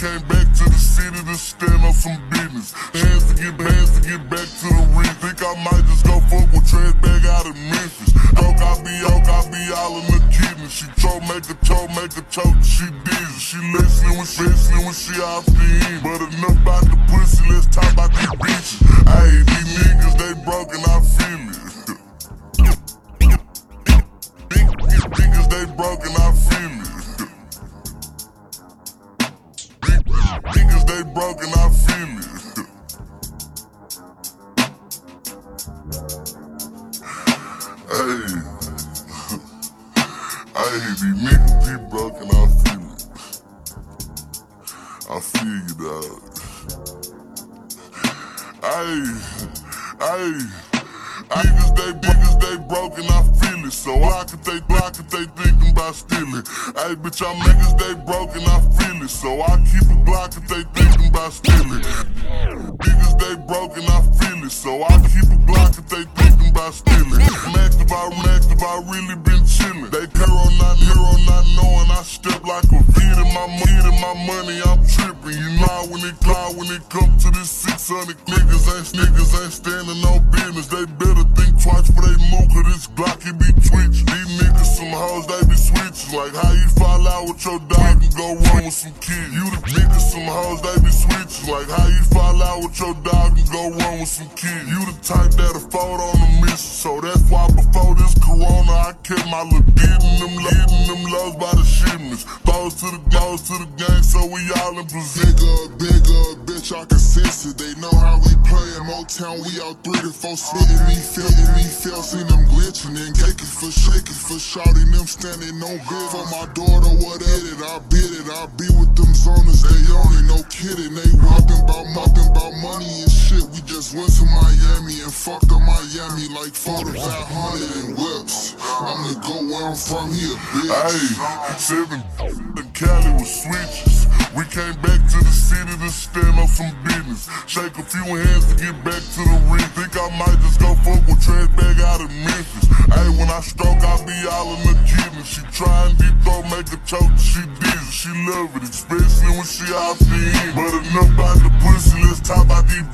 came back to the city to stand on some business. Hands to get hands to get back to the ring. Think I might just go fuck with trash bag out of Memphis. Coke, I be oak, I be all in the kidney. She choke, make a choke, make a choke. She dizzy. She listening when she listening when she off the end. But enough about the pussy, let's talk about these bitches. Hey, these niggas they broken, They broken, I feel it. Hey, hey, these niggas be broken, I feel it. I feel you, dog. Hey, hey. Niggas they niggas they broken, I feel it. So why could they why could they thinking about stealing? Hey bitch, I'm niggas they broken, I feel it. So I keep a Glock if they thinking about stealing. Niggas they broken, I feel it. So I keep a Glock if they thinking about stealing. I'm active, I'm active, I really been I'm. You know when it cloud when it come to this 600 niggas ain't niggas ain't standing no business. They better think twice before they move, cause this Glock it be twitch. These niggas some hoes, they be switching. Like how you fall out with your dog and go run with some kids. You the niggas some hoes, they be switching. Like how you fall out with your dog and go run with some kids. You the type that'll fold on the mission. So that's why before this corona, I kept my little in them, hitting them lows by the shipments. Balls to the to the gang, so we all in position. Bigger, bigger, bitch, I can sense it. They know how we play in Motown. We out three to four spitting me, feeling me, feel, seen them glitching and caking for shaking for shouting them standing no good for my daughter. What at it? I bid it. I be with them zoners. They on it, no kidding. They rapping about mopping about money and shit. We just went to Miami and fucked up Miami like 4500 and whips. I'm the go where I'm from here, bitch. Hey, seven Cali with switches. We came back to the city to stand on some business. Shake a few hands to get back to the ring. Think I might just go fuck with trash bag out of Memphis. Hey, when I stroke, I be all in the kidney. She try and deep throat, make a choke, she dizzy. She love it, especially when she off the end. But enough about the pussy, let's talk about these